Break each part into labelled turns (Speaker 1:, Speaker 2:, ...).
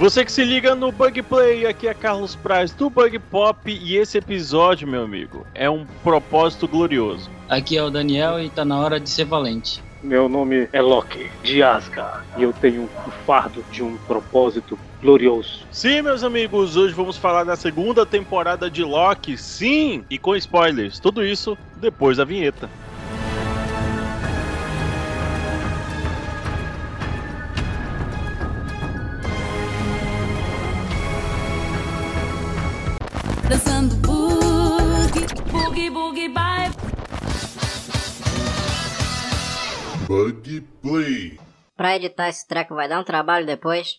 Speaker 1: Você que se liga no Bug Play, aqui é Carlos Praz do Bug Pop e esse episódio, meu amigo, é um propósito glorioso.
Speaker 2: Aqui é o Daniel e tá na hora de ser valente.
Speaker 3: Meu nome é Loki, de Asgard, e eu tenho o fardo de um propósito glorioso.
Speaker 1: Sim, meus amigos, hoje vamos falar da segunda temporada de Loki, sim, e com spoilers. Tudo isso depois da vinheta.
Speaker 4: Boogie, boogie, bye.
Speaker 5: Bug Play.
Speaker 6: Pra editar esse treco vai dar um trabalho depois.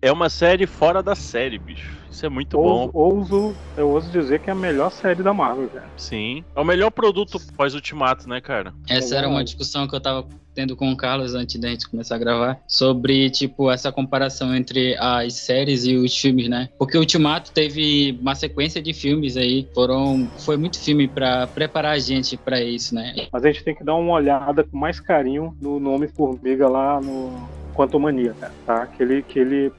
Speaker 1: É uma série fora da série, bicho. Isso é muito
Speaker 3: Ouso,
Speaker 1: bom.
Speaker 3: ouso, eu ouso dizer que é a melhor série da Marvel, cara.
Speaker 1: Sim. É o melhor produto pós-ultimato, né, cara?
Speaker 2: Essa era uma discussão que eu tava tendo com o Carlos antes da gente começar a gravar sobre, tipo, essa comparação entre as séries e os filmes, né? Porque o Ultimato teve uma sequência de filmes aí, foram foi muito filme pra preparar a gente pra isso, né?
Speaker 3: Mas a gente tem que dar uma olhada com mais carinho no nome Formiga lá no Quantumania, cara, tá? Que ele, que ele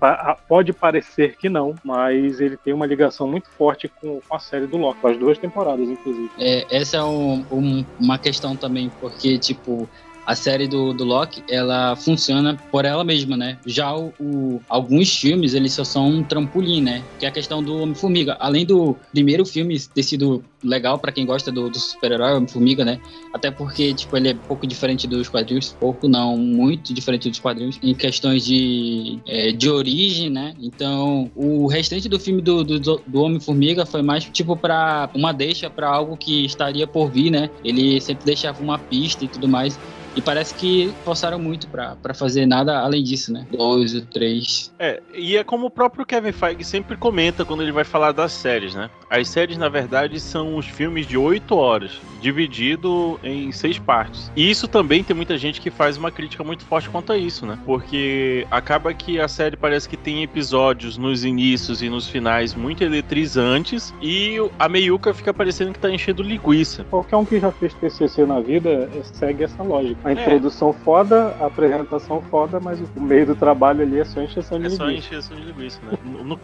Speaker 3: pode parecer que não, mas ele tem uma ligação muito forte com, a série do Loki, com as duas temporadas, inclusive.
Speaker 2: É, essa é um- um- uma questão também, porque, tipo, a série do, do Loki, ela funciona por ela mesma, né? Já o, o- alguns filmes, eles só são um trampolim, né? Que é a questão do Homem-Formiga. Além do primeiro filme ter sido legal pra quem gosta do, do super-herói Homem-Formiga, né? Até porque, tipo, ele é pouco diferente dos quadrinhos. Pouco não, muito diferente dos quadrinhos. Em questões de, é, de origem, né? Então, o restante do filme do, do, do Homem-Formiga foi mais, tipo, pra uma deixa pra algo que estaria por vir, né? Ele sempre deixava uma pista e tudo mais. E parece que forçaram muito pra, pra fazer nada além disso, né? Dois ou três.
Speaker 1: É, e é como o próprio Kevin Feige sempre comenta quando ele vai falar das séries, né? As séries, na verdade, são os filmes de 8 horas, dividido em seis partes. E isso também tem muita gente que faz uma crítica muito forte quanto a isso, né? Porque acaba que a série parece que tem episódios nos inícios e nos finais muito eletrizantes e a meiuca fica parecendo que tá enchendo linguiça.
Speaker 3: Qualquer um que já fez TCC na vida segue essa lógica. A
Speaker 1: É.
Speaker 3: introdução foda, a apresentação foda, mas o meio do trabalho ali é só encheção de
Speaker 1: É só
Speaker 3: linguiça.
Speaker 1: encheção de linguiça, né?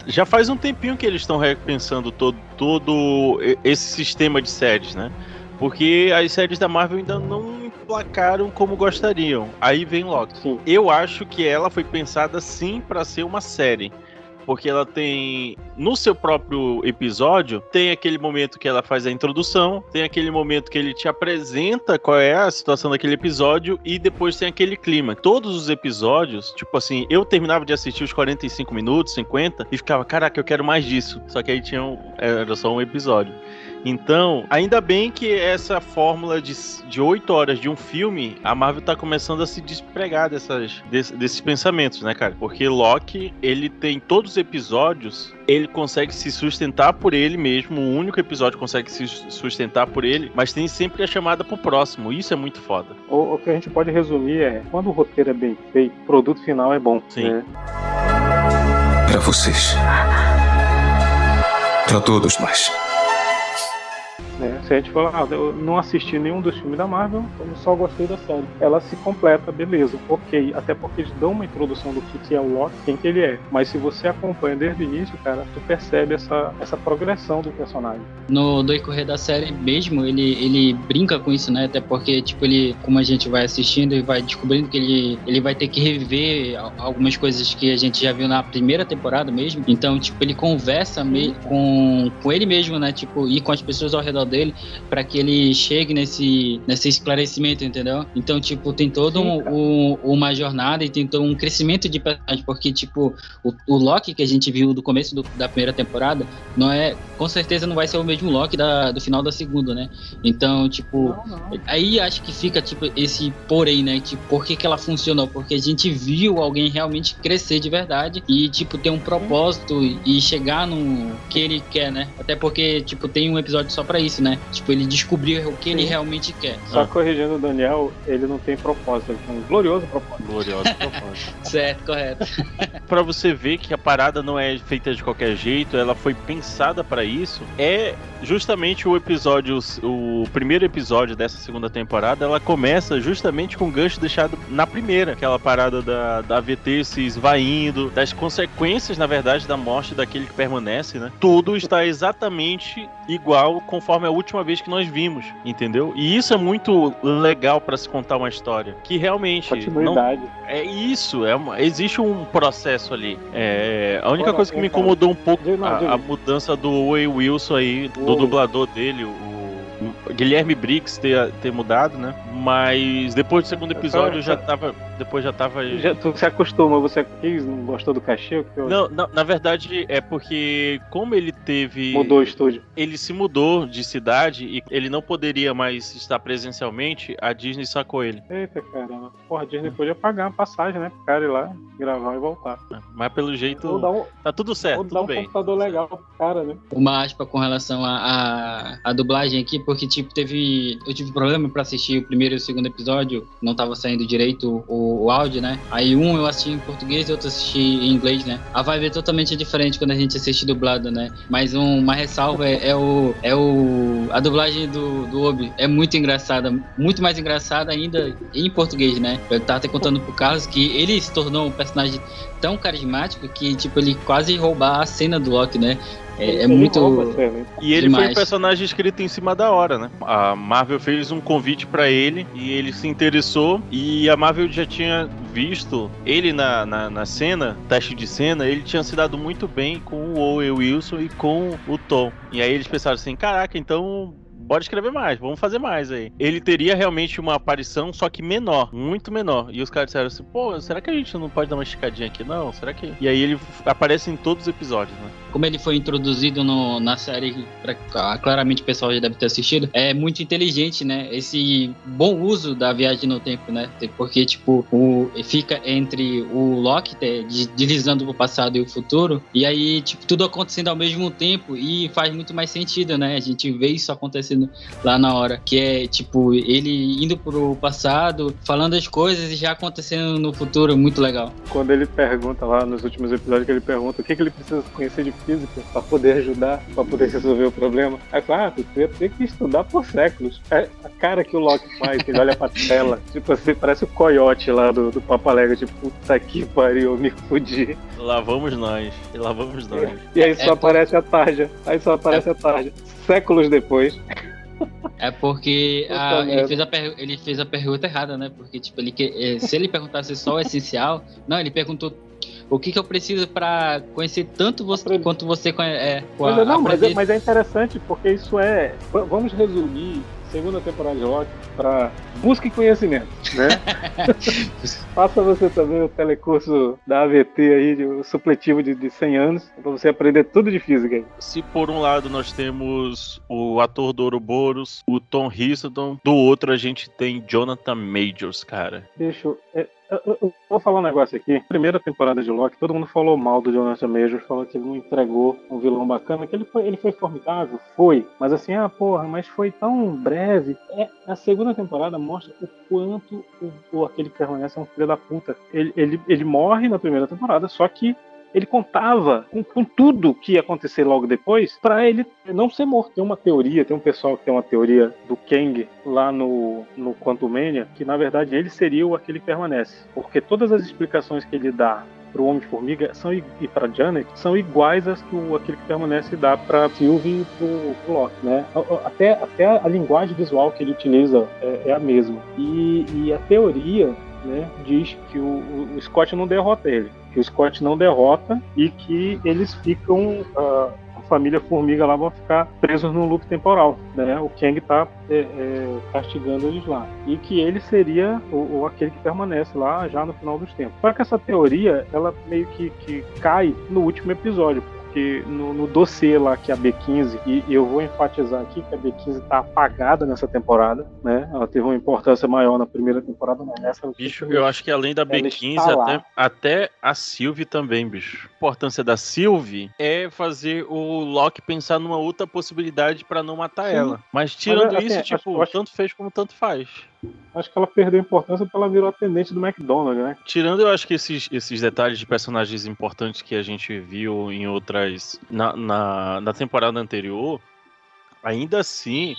Speaker 1: Já faz um tempinho que eles estão repensando todo, todo esse sistema de séries, né? Porque as séries da Marvel ainda não emplacaram como gostariam. Aí vem Loki.
Speaker 3: Sim.
Speaker 1: Eu acho que ela foi pensada sim para ser uma série. Porque ela tem, no seu próprio episódio, tem aquele momento que ela faz a introdução, tem aquele momento que ele te apresenta qual é a situação daquele episódio e depois tem aquele clima. Todos os episódios, tipo assim, eu terminava de assistir os 45 minutos, 50 e ficava, caraca, eu quero mais disso. Só que aí tinha um, era só um episódio. Então, ainda bem que essa fórmula de, de 8 horas de um filme, a Marvel tá começando a se despregar dessas, desse- desses pensamentos, né, cara? Porque Loki, ele tem todos os episódios, ele consegue se sustentar por ele mesmo, o único episódio consegue se sustentar por ele, mas tem sempre a chamada pro próximo. Isso é muito foda.
Speaker 3: O, o que a gente pode resumir é, quando o roteiro é bem feito, o produto final é bom.
Speaker 1: Sim.
Speaker 3: né?
Speaker 7: Para vocês. Para todos nós.
Speaker 3: Gente falar, ah, eu não assisti nenhum dos filmes da Marvel, eu só gostei da série. Ela se completa, beleza, ok. Até porque eles dão uma introdução do que é o Loki, quem que ele é. Mas se você acompanha desde o início, cara, tu percebe essa, essa progressão do personagem.
Speaker 2: No decorrer da série mesmo, ele, ele brinca com isso, né? Até porque, tipo, ele, como a gente vai assistindo e vai descobrindo que ele, ele vai ter que al- algumas coisas que a gente já viu na primeira temporada mesmo. Então, tipo, ele conversa com, com ele mesmo, né? Tipo, e com as pessoas ao redor dele para que ele chegue nesse, nesse esclarecimento, entendeu? Então, tipo, tem todo
Speaker 3: Sim,
Speaker 2: um, um- uma jornada e tem todo um crescimento de personagem, porque, tipo, o, o Loki que a gente viu do começo do- da primeira temporada não é, com certeza não vai ser o mesmo Loki da, do final da segunda, né? Então, tipo,
Speaker 3: Não, não.
Speaker 2: aí acho que fica, tipo, esse porém, né? Tipo, por que, que ela funcionou? Porque a gente viu alguém realmente crescer de verdade e, tipo, ter um propósito e chegar no que ele quer, né? Até porque, tipo, tem um episódio só pra isso, né? Tipo, ele descobrir o que ele
Speaker 3: Sim.
Speaker 2: realmente quer.
Speaker 3: Só
Speaker 1: Ah.
Speaker 3: corrigindo o Daniel, ele não tem propósito, ele tem um glorioso propósito.
Speaker 1: Gloriosa proposta.
Speaker 2: Certo, correto.
Speaker 1: Pra você ver que a parada não é feita de qualquer jeito, ela foi pensada pra isso. É justamente o episódio, o primeiro episódio dessa segunda temporada, ela começa justamente com o gancho deixado na primeira, aquela parada da, da AVT se esvaindo, das consequências, na verdade, da morte daquele que permanece, né? Tudo está exatamente igual conforme a última vez que nós vimos, entendeu? E isso é muito legal pra se contar uma história, que realmente não
Speaker 3: Continuidade.
Speaker 1: é isso, é uma- existe um processo ali. É, a única coisa que me incomodou um pouco
Speaker 3: não,
Speaker 1: a, a mudança do Owen Wilson aí, do dublador dele, o, o Guilherme Briggs ter, ter mudado, né? Mas depois do segundo episódio eu já tava. Depois já tava.
Speaker 3: Já, tu se acostuma, você quis, não gostou do cachê? houve?
Speaker 1: Não, não, na verdade é porque como ele teve.
Speaker 3: Mudou o estúdio.
Speaker 1: Ele se mudou de cidade e ele não poderia mais estar presencialmente, a Disney sacou ele.
Speaker 3: Eita caramba. Porra, a Disney podia pagar uma passagem, né? Pro cara ir lá, gravar e voltar.
Speaker 1: Mas pelo jeito.
Speaker 3: Dar um,
Speaker 1: Tá tudo certo,
Speaker 3: ou dar
Speaker 1: tudo
Speaker 3: um
Speaker 1: bem.
Speaker 3: computador legal pro cara, né?
Speaker 2: Uma aspa com relação à a, a, dublagem aqui, porque, tipo, teve. Eu tive problema pra assistir o primeiro e o segundo episódio, não tava saindo direito o, o áudio, né? Aí um eu assisti em português e outro assisti em inglês, né? A vibe é totalmente diferente quando a gente assiste dublado, né? Mas um- uma ressalva é, é o. É o. A dublagem do, do Obi é muito engraçada, muito mais engraçada ainda em português, né? Eu tava até contando pro Carlos que ele se tornou um personagem tão carismático que, tipo, ele quase roubar a cena do Loki, né? É, é muito.
Speaker 3: rouba hein?
Speaker 1: E ele foi
Speaker 2: Demais.
Speaker 1: um personagem escrito em cima da hora, né? A Marvel fez um convite pra ele e ele se interessou. E a Marvel já tinha visto ele na, na, na cena, teste de cena, ele tinha se dado muito bem com o Owen Wilson e com o Tom. E aí eles pensaram assim: caraca, então. Bora escrever mais, vamos fazer mais aí. Ele teria realmente uma aparição, só que menor, muito menor. E os caras disseram assim: pô, será que a gente não pode dar uma esticadinha aqui, não? Será que. E aí ele aparece em todos os episódios, né?
Speaker 2: como ele foi introduzido no- na série, pra- claramente o pessoal já deve ter assistido, é muito inteligente, né? Esse bom uso da viagem no tempo, né? Porque, tipo, o, fica entre o Loki te- de- deslizando pro passado e o futuro, e aí, tipo, tudo acontecendo ao mesmo tempo e faz muito mais sentido, né? A gente vê isso acontecendo lá na hora, que é, tipo, ele indo pro passado, falando as coisas e já acontecendo no futuro, muito legal.
Speaker 3: Quando ele pergunta lá nos últimos episódios, que ele pergunta o que, que ele precisa conhecer de física pra poder ajudar, pra poder resolver o problema. Aí fala, ah, tu ia ter que estudar por séculos. É a cara que o Loki faz, que ele olha pra tela, tipo assim, parece o coiote lá do, do Papalega, tipo, puta que pariu, eu me fudi.
Speaker 1: Lá vamos nós, e lá vamos nós.
Speaker 3: E aí só
Speaker 2: É,
Speaker 3: aparece a tarja, aí só aparece a tarja. Séculos depois.
Speaker 2: É porque a- ele,
Speaker 3: merda.
Speaker 2: fez a per- ele fez a pergunta errada, né? Porque, tipo, ele eh, se ele perguntasse só o essencial. Não, ele perguntou o que, que eu preciso pra conhecer tanto você
Speaker 3: Aprender.
Speaker 2: quanto você conhece. É,
Speaker 3: Mas, é- não, mas, é, mas é interessante porque isso é. Vamos resumir segunda temporada de Loki para busque conhecimento, né? Faça você também o telecurso da AVT aí, de, o supletivo de, de 100 anos, para você aprender tudo de física. aí.
Speaker 1: Se por um lado nós temos o ator do Ouroboros, o Tom Hiddleston, do outro a gente tem Jonathan Majors, cara.
Speaker 3: Bicho, é, eu, eu- vou falar um negócio aqui. Primeira temporada de Loki, todo mundo falou mal do Jonathan Majors, falou que ele não entregou um vilão bacana, que ele foi, ele foi formidável, foi. Mas assim, ah, porra, mas foi tão breve. É, a segunda temporada mostra o quanto o, o aquele que permanece é um filho da puta. Ele, ele, ele morre na primeira temporada, só que ele contava com, com tudo que ia acontecer logo depois pra ele não ser morto. Tem uma teoria, tem um pessoal que tem uma teoria do Kang lá no, no Quantumania, que na verdade ele seria o aquele que permanece. Porque todas as explicações que ele dá pro Homem-Formiga são e para Janet são iguais às que o aquele que permanece dá para Sylvie e pro, pro Loki, né? Até, até a linguagem visual que ele utiliza é, é a mesma. E, e a teoria né, diz que o, o- o Scott não derrota ele, que o Scott não derrota e que eles ficam ah, a família Formiga lá vão ficar presos num loop temporal, né? O Kang tá é, é, castigando eles lá e que ele seria o, o aquele que permanece lá já no final dos tempos. Só que essa teoria ela meio que, que cai no último episódio porque no, no dossiê lá que é a B15, e eu vou enfatizar aqui que a B15 tá apagada nessa temporada, né? Ela teve uma importância maior na primeira temporada, mas nessa
Speaker 1: Bicho, eu acho que além da
Speaker 3: Ela
Speaker 1: B15,
Speaker 3: está lá.
Speaker 1: até, até a Sylvie também, bicho. A importância da Sylvie é fazer o Loki pensar numa outra possibilidade pra não matar
Speaker 3: Sim.
Speaker 1: ela. Mas tirando
Speaker 3: assim,
Speaker 1: isso, tipo,
Speaker 3: acho-
Speaker 1: tanto fez como tanto faz.
Speaker 3: Acho que ela perdeu importância porque ela virou atendente do McDonald's, né?
Speaker 1: Tirando, eu acho que esses, esses detalhes de personagens importantes que a gente viu em outras. Na, na, na temporada anterior, ainda assim,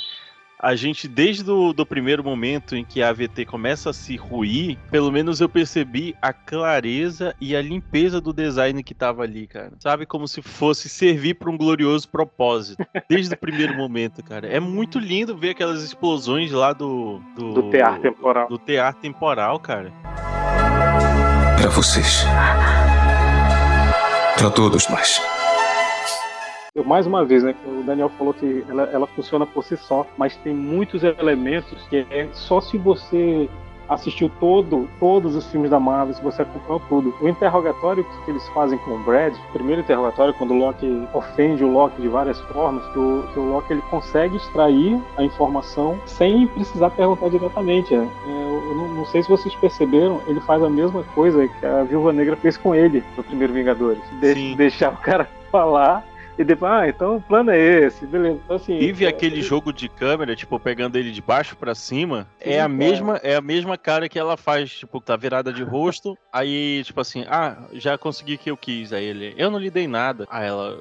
Speaker 1: a gente, desde o do primeiro momento em que a AVT começa a se ruir, pelo menos eu percebi a clareza e a limpeza do design que tava ali, cara. Sabe? Como se fosse servir para um glorioso propósito. Desde o primeiro momento, cara. É muito lindo ver aquelas explosões lá do. Do,
Speaker 3: Do tear temporal.
Speaker 1: do tear temporal, cara.
Speaker 7: Para vocês. Para todos nós.
Speaker 3: Eu, mais uma vez, né? O Daniel falou que ela, ela funciona por si só, mas tem muitos elementos que é só se você assistiu todo, todos os filmes da Marvel, se você acompanhou tudo. O interrogatório que eles fazem com o Brad, o primeiro interrogatório, quando o Loki ofende o Loki de várias formas, que o, que o Loki ele consegue extrair a informação sem precisar perguntar diretamente. né? Eu não, não sei se vocês perceberam, ele faz a mesma coisa que a Viúva Negra fez com ele no primeiro Vingadores. De-
Speaker 1: Sim.
Speaker 3: deixar o cara falar e depois, ah, então o plano é esse, beleza. Então, assim,
Speaker 1: Vive
Speaker 3: é-
Speaker 1: aquele jogo de câmera, tipo, pegando ele de baixo pra cima,
Speaker 3: Sim,
Speaker 1: é a
Speaker 3: cara.
Speaker 1: mesma, é a mesma cara que ela faz, tipo, tá virada de rosto, aí, tipo assim, ah, já consegui o que eu quis. Aí ele, eu não lhe dei nada. Aí ela,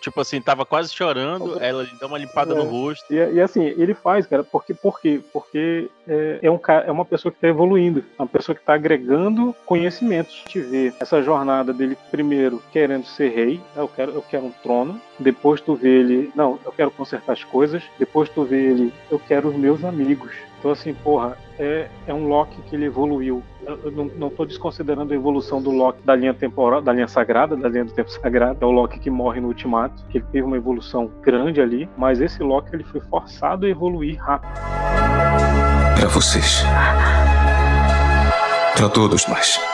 Speaker 1: tipo assim, tava quase chorando, aí ela lhe dá uma limpada
Speaker 3: É.
Speaker 1: no rosto.
Speaker 3: E, e assim, ele faz, cara, porque, por quê? Porque é, é um é uma pessoa que está evoluindo, é uma pessoa que está agregando conhecimentos. A gente vê essa jornada dele primeiro querendo ser rei, né, eu quero, eu quero um trono. Depois tu vê ele, não, eu quero consertar as coisas. Depois tu vê ele, eu quero os meus amigos. Então assim, porra, é, é um Loki que ele evoluiu. Eu, não, tô desconsiderando a evolução do Loki da linha temporal, da linha sagrada, da linha do tempo sagrado. É o Loki que morre no Ultimato, que ele teve uma evolução grande ali. Mas esse Loki ele foi forçado a evoluir rápido.
Speaker 7: Para vocês. Para todos nós.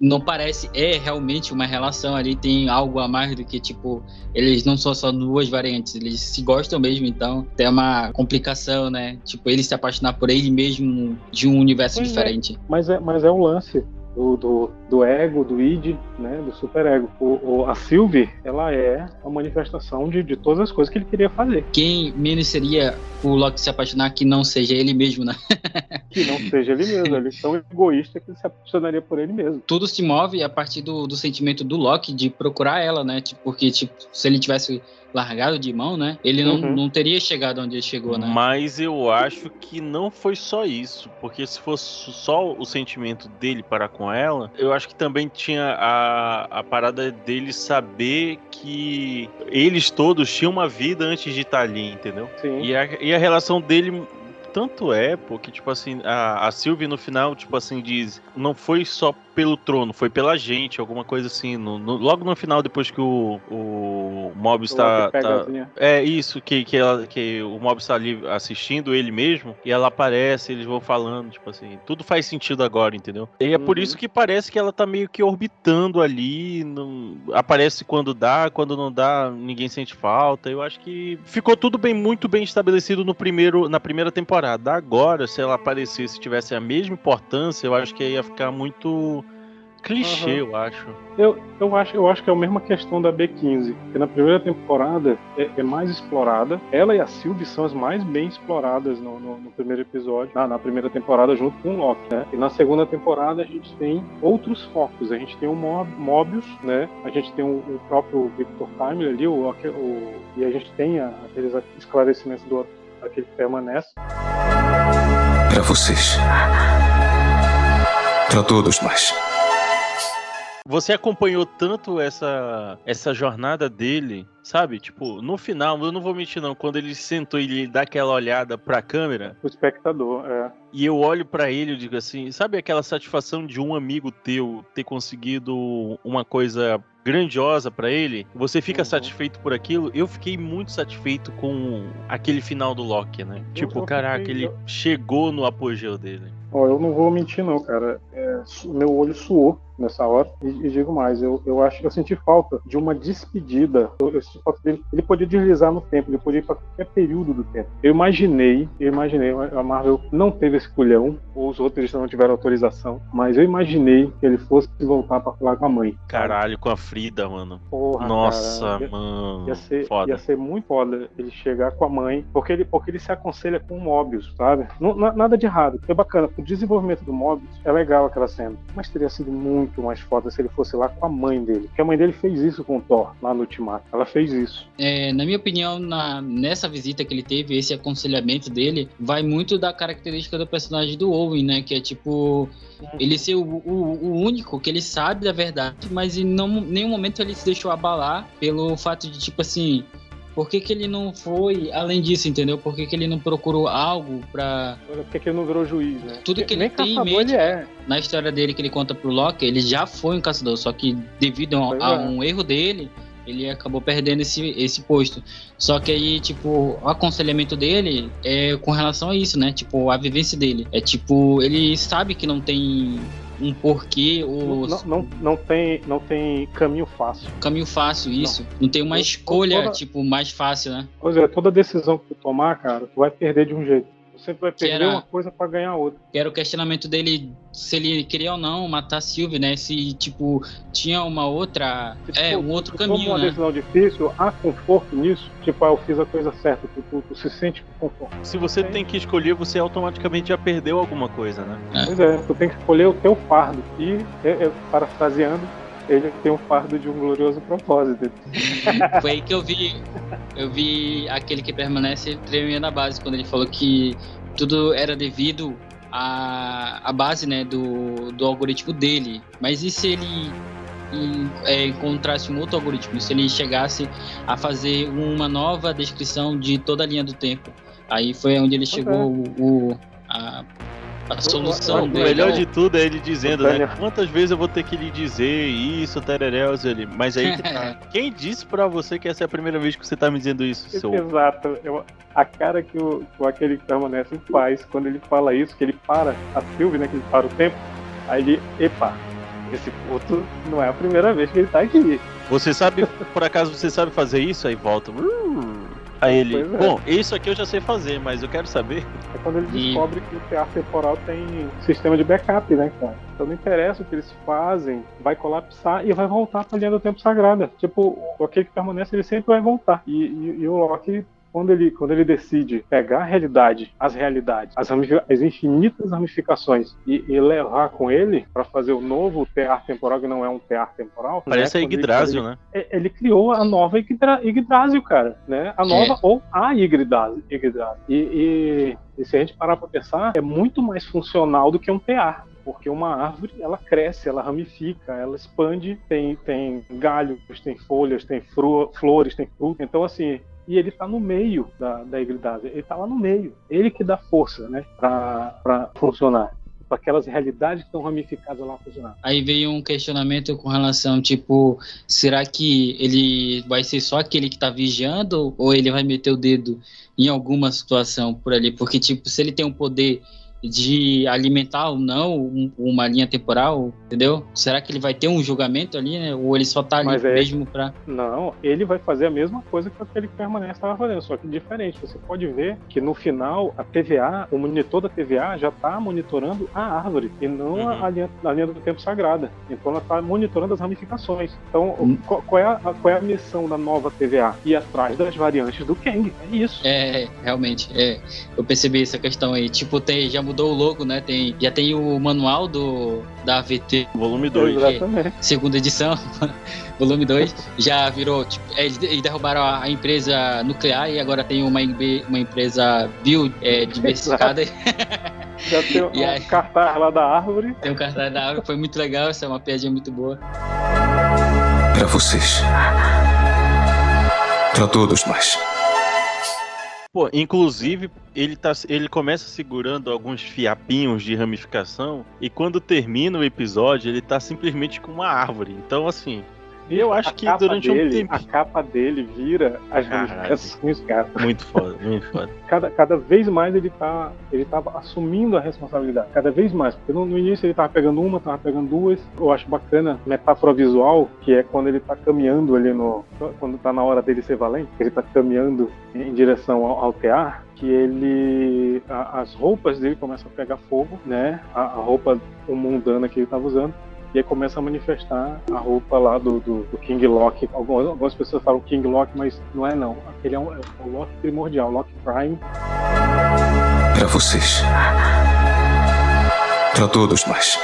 Speaker 2: Não parece é realmente uma relação ali tem algo a mais do que tipo eles não são só duas variantes eles se gostam mesmo então tem uma complicação né? Tipo ele se apaixonar por ele mesmo de um universo
Speaker 3: Pois é.
Speaker 2: diferente.
Speaker 3: Mas é, mas é o lance do, do, do ego, do id, né, do superego. O, o, a Sylvie, ela é a manifestação de, de todas as coisas que ele queria fazer.
Speaker 2: quem menos seria o Loki se apaixonar que não seja ele mesmo né
Speaker 3: Que não seja ele mesmo. Ele é tão egoísta que ele se apaixonaria por ele mesmo.
Speaker 2: tudo se move a partir do, do sentimento do Loki de procurar ela né tipo, porque tipo se ele tivesse largado de mão né ele não,
Speaker 3: Uhum.
Speaker 2: não teria chegado onde ele chegou né
Speaker 1: Mas eu acho que não foi só isso, porque se fosse só o sentimento dele para com ela, eu acho que também tinha a, a parada dele saber que eles todos tinham uma vida antes de estar ali, entendeu?
Speaker 3: Sim.
Speaker 1: E a, e a relação dele. Tanto é, porque, tipo assim, a, a Sylvie no final, tipo assim, diz: não foi só pelo trono, foi pela gente, alguma coisa assim. no- no- logo no final, depois que o, o Mobius
Speaker 3: O
Speaker 1: tá, tá, é isso, que, que, ela, que o Mob está ali assistindo ele mesmo, e ela aparece, eles vão falando, tipo assim, tudo faz sentido agora, entendeu? E é por
Speaker 3: Uhum.
Speaker 1: isso que parece que ela tá meio que orbitando ali, não- aparece quando dá, quando não dá, ninguém sente falta. Eu acho que ficou tudo bem, muito bem estabelecido no primeiro, na primeira temporada. Agora, se ela aparecesse e tivesse a mesma importância, eu acho que ia ficar muito clichê, eu acho.
Speaker 3: Eu, eu, acho, eu acho que é a mesma questão da B15, que na primeira temporada é, é mais explorada. Ela e a Sylvie são as mais bem exploradas no, no- no primeiro episódio, na, na primeira temporada, junto com o Loki, né? E na segunda temporada a gente tem outros focos. A gente tem o Mob- Mobius, né? A gente tem o, o próprio Victor Timely ali, o, Loki- o- e a gente tem a- aqueles esclarecimentos do aquele que permanece.
Speaker 7: Para vocês. Para todos nós.
Speaker 1: Você acompanhou tanto essa essa jornada dele, sabe? Tipo, no final, eu não vou mentir não, quando ele sentou e ele dá aquela olhada pra câmera,
Speaker 3: O espectador, é.
Speaker 1: e eu olho pra ele e digo assim, sabe aquela satisfação de um amigo teu ter conseguido uma coisa grandiosa pra ele? Você fica
Speaker 3: Uhum.
Speaker 1: satisfeito por aquilo? Eu fiquei muito satisfeito com aquele final do Loki, né? tipo,
Speaker 3: eu
Speaker 1: caraca,
Speaker 3: fiquei-
Speaker 1: ele chegou no apogeu dele.
Speaker 3: Ó, eu não vou mentir não, cara. É, meu olho suou nessa hora. E, e digo mais, eu, eu acho que eu senti falta de uma despedida. Eu, eu senti falta dele. Ele podia deslizar no tempo, ele podia ir para qualquer período do tempo. Eu imaginei, eu imaginei, a Marvel não teve esse culhão, ou os roteiristas não tiveram autorização, mas eu imaginei que ele fosse voltar para falar com a mãe.
Speaker 1: Caralho, com a Frida, mano.
Speaker 3: Porra,
Speaker 1: Nossa,
Speaker 3: cara, ia-
Speaker 1: mano.
Speaker 3: Ia ser,
Speaker 1: Foda.
Speaker 3: ia ser muito foda ele chegar com a mãe, porque ele, porque ele se aconselha com o Mobius, sabe? Não, na- nada de errado, é bacana. O desenvolvimento do Mobius é legal aquela cena, mas teria sido muito mais foda se ele fosse lá com a mãe dele. Porque a mãe dele fez isso com o Thor, lá no Ultimato. Ela fez isso.
Speaker 2: É, na minha opinião, na- nessa visita que ele teve, esse aconselhamento dele, vai muito da característica do personagem do Owen, né? Que é tipo, ele ser o, o- o único que ele sabe da verdade, mas em não- nenhum momento ele se deixou abalar pelo fato de, tipo assim, por que, que ele não foi além disso, entendeu? Por que, que ele não procurou algo pra.
Speaker 3: Por que que ele não virou juiz, né?
Speaker 2: Tudo que ele
Speaker 3: Nem
Speaker 2: tem em mente-
Speaker 3: ele é.
Speaker 2: Na história dele que ele conta pro Loki, ele já foi um caçador, só que devido a, a
Speaker 3: é.
Speaker 2: um erro dele, ele acabou perdendo esse, esse posto. Só que aí, tipo, o aconselhamento dele é com relação a isso, né? Tipo, a vivência dele. É tipo, ele sabe que não tem um porquê ou
Speaker 3: Não, não, não, tem, não tem caminho fácil.
Speaker 2: caminho fácil isso. Não, tem uma escolha,
Speaker 3: toda-
Speaker 2: tipo, mais fácil, né?
Speaker 3: Pois é, toda decisão que tu tomar, cara, tu vai perder de um jeito. Sempre vai perder
Speaker 2: era-
Speaker 3: uma coisa pra ganhar outra.
Speaker 2: Que era o questionamento dele se ele queria ou não matar a Sylvie, né? Se, tipo, tinha uma outra.
Speaker 3: Se
Speaker 2: É, um outro caminho,
Speaker 3: uma
Speaker 2: né?
Speaker 3: decisão difícil, há conforto nisso. Tipo, ah, eu fiz a coisa certa. Tu, tu- tu se sente conforto.
Speaker 1: Se você tem que escolher, você automaticamente já perdeu alguma coisa, né?
Speaker 2: É.
Speaker 3: Pois é, tu tem que escolher o teu fardo. E, é, é, parafraseando, ele tem um fardo de um glorioso propósito.
Speaker 2: Foi aí que eu vi. Eu vi aquele que permanece tremendo na base, quando ele falou que tudo era devido à, à base né, do, do algoritmo dele. Mas e se ele em- é, encontrasse um outro algoritmo? Se ele chegasse a fazer uma nova descrição de toda a linha do tempo? Aí foi onde ele chegou o, o- a, a solução
Speaker 3: o
Speaker 1: O
Speaker 2: dele.
Speaker 1: melhor de tudo é ele dizendo, né? Quantas vezes eu vou ter que lhe dizer isso, tereréus, ele. Mas aí que tá. Quem disse pra você que essa é a primeira vez que você tá me dizendo isso, seu.
Speaker 3: Exato. Eu- a cara que o, que o aquele que permanece faz quando ele fala isso, que ele para a Sylvie, né? Que ele para o tempo. Aí ele, epa, esse puto não é a primeira vez que ele tá aqui.
Speaker 1: Você sabe, por acaso você sabe fazer isso? Aí volta. "Uh". Aí ele,
Speaker 3: Pois é.
Speaker 1: bom, isso aqui eu já sei fazer, mas eu quero saber.
Speaker 3: É quando ele
Speaker 2: E-
Speaker 3: descobre que o teatro temporal tem sistema de backup, né, cara? Então não interessa o que eles fazem, vai colapsar e vai voltar pra linha do tempo sagrada. Tipo, o- aquele que permanece, ele sempre vai voltar. E, e- e o Loki, quando ele, quando ele decide pegar a realidade, as realidades, as, as infinitas ramificações e, e levar com ele pra fazer o novo teatro temporal, que não é um teatro temporal.
Speaker 1: Parece
Speaker 3: né?
Speaker 1: a
Speaker 3: ele-
Speaker 1: Yggdrasil,
Speaker 3: quando
Speaker 1: né?
Speaker 3: ele- é, ele criou a nova Yggdra- Yggdrasil, cara, né? A nova ou a Yggdrasil. Yggdrasil. E, e- e se a gente parar pra pensar, é muito mais funcional do que um tear. Porque uma árvore, ela cresce, ela ramifica, ela expande, tem, tem galhos, tem folhas, tem flores, tem fruta. Então, assim, e ele tá no meio da, da Yggdrasil. Ele tá lá no meio. Ele que dá força, né? Pra funcionar. Pra aquelas realidades que estão ramificadas lá funcionar.
Speaker 2: Aí veio um questionamento com relação, tipo, será que ele vai ser só aquele que tá vigiando ou ele vai meter o dedo em alguma situação por ali? Porque, tipo, se ele tem o poder de alimentar ou não um- uma linha temporal, entendeu? Será que ele vai ter um julgamento ali, né? Ou ele só tá ali
Speaker 3: Mas é-
Speaker 2: mesmo pra...
Speaker 3: Não, ele vai fazer a mesma coisa que aquele que permanece estava fazendo, só que diferente. Você pode ver que no final a TVA, o monitor da TVA já está monitorando a árvore e não
Speaker 1: Uhum.
Speaker 3: a, linha, a linha do tempo sagrada. Então ela está monitorando as ramificações. Então,
Speaker 2: Hum.
Speaker 3: qual, qual é a, qual é a missão da nova TVA? Ir atrás das variantes do Kang. É isso.
Speaker 2: É, realmente, é. Eu percebi essa questão aí. Tipo, tem, já mudou o logo, né? Tem, já tem o manual do, da AVT
Speaker 1: Volume 2.
Speaker 3: Exatamente.
Speaker 2: segunda edição, volume 2, já virou, tipo, é, eles derrubaram a, empresa nuclear e agora tem uma, uma empresa bio é, diversificada.
Speaker 3: Já tem um
Speaker 2: E aí?
Speaker 3: cartaz lá da árvore.
Speaker 2: tem um cartaz da árvore, foi muito legal, essa é uma piadinha muito boa.
Speaker 7: Para vocês. Para todos mais.
Speaker 1: Pô, inclusive, ele, tá, ele começa segurando alguns fiapinhos de ramificação e quando termina o episódio, ele tá simplesmente com uma árvore. Então, assim, eu acho
Speaker 3: a
Speaker 1: que durante um
Speaker 3: dele,
Speaker 1: tempo.
Speaker 3: A capa dele vira as ramificações, cara.
Speaker 1: Muito foda, muito foda.
Speaker 3: Cada, cada vez mais ele tá, ele tava assumindo a responsabilidade. Cada vez mais. Porque no, no início ele tava pegando uma, tava pegando duas. Eu acho bacana a metáfora visual, que é quando ele tá caminhando ali no. Quando tá na hora dele ser valente, ele tá caminhando em direção ao, ao tear, que ele. a- as roupas dele começam a pegar fogo, né? A, a roupa mundana que ele tava usando. E aí começa a manifestar a roupa lá do, do, do King Loki. Algumas, algumas pessoas falam King Loki, mas não é não. Aquele é, um, é o Loki primordial, Loki Prime.
Speaker 7: Para vocês. Para todos mais.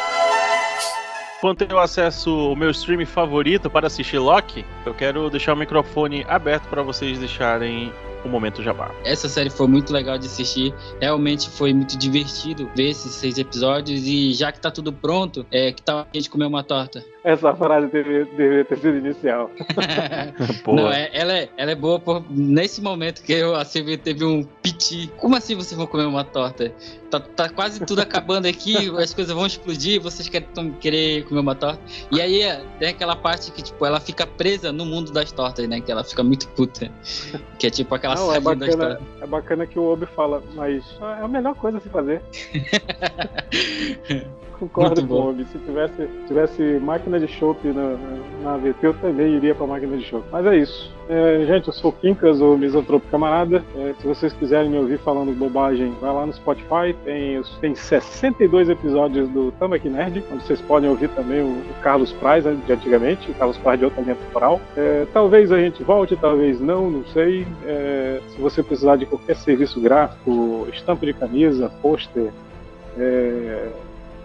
Speaker 1: Quando eu acesso o meu stream favorito para assistir Loki, eu quero deixar o microfone aberto para vocês deixarem o momento jabá.
Speaker 2: Essa série foi muito legal de assistir. Realmente foi muito divertido ver esses seis episódios. E já que tá tudo pronto, é que tal a gente comer uma torta?
Speaker 3: Essa frase deveria, ter sido inicial.
Speaker 2: Não, é, ela, é, ela é boa por, nesse momento que eu, a Silvia teve um piti. Como assim vocês vão comer uma torta? Tá, tá quase tudo acabando aqui, as coisas vão explodir, vocês querem tão querer comer uma torta? E aí é, tem aquela parte que, tipo, ela fica presa no mundo das tortas, né? Que ela fica muito puta. Que é tipo aquela
Speaker 3: Não, é bacana, é bacana que o Obi fala, mas é a melhor coisa a se fazer. Concordo
Speaker 2: Muito
Speaker 3: com o. Obi. Se tivesse, tivesse máquina de chopp na, na AVP, eu também iria pra máquina de chopp. Mas é isso. É, gente, eu sou o Quincas, o Misantropo Camarada. É, se vocês quiserem me ouvir falando bobagem, vai lá no Spotify. Tem, tem 62 episódios do Tambaqui Nerd, onde vocês podem ouvir também o, o Carlos Praz, né, de antigamente, o Carlos Praz de outra linha temporal. É, talvez a gente volte, talvez não, não sei. É, se você precisar de qualquer serviço gráfico, estampa de camisa, pôster, é,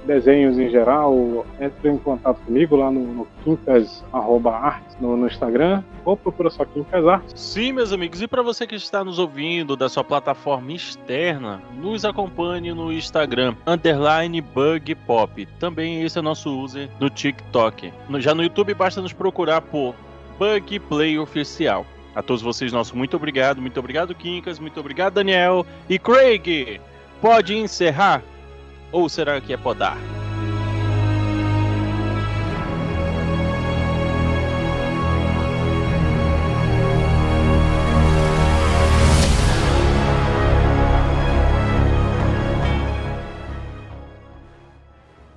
Speaker 3: desenhos em geral, entre em contato comigo lá no, no quincas.art no, no Instagram, ou procura só Quincas Art.
Speaker 1: Sim, meus amigos, e para você que está nos ouvindo da sua plataforma externa, nos acompanhe no Instagram, underline Bug Pop. Também esse é nosso user no TikTok. Já no YouTube basta nos procurar por Bug Play Oficial. A todos vocês, nosso muito obrigado, muito obrigado, Quincas, muito obrigado, Daniel. E Craig, pode encerrar? Ou será que é podar?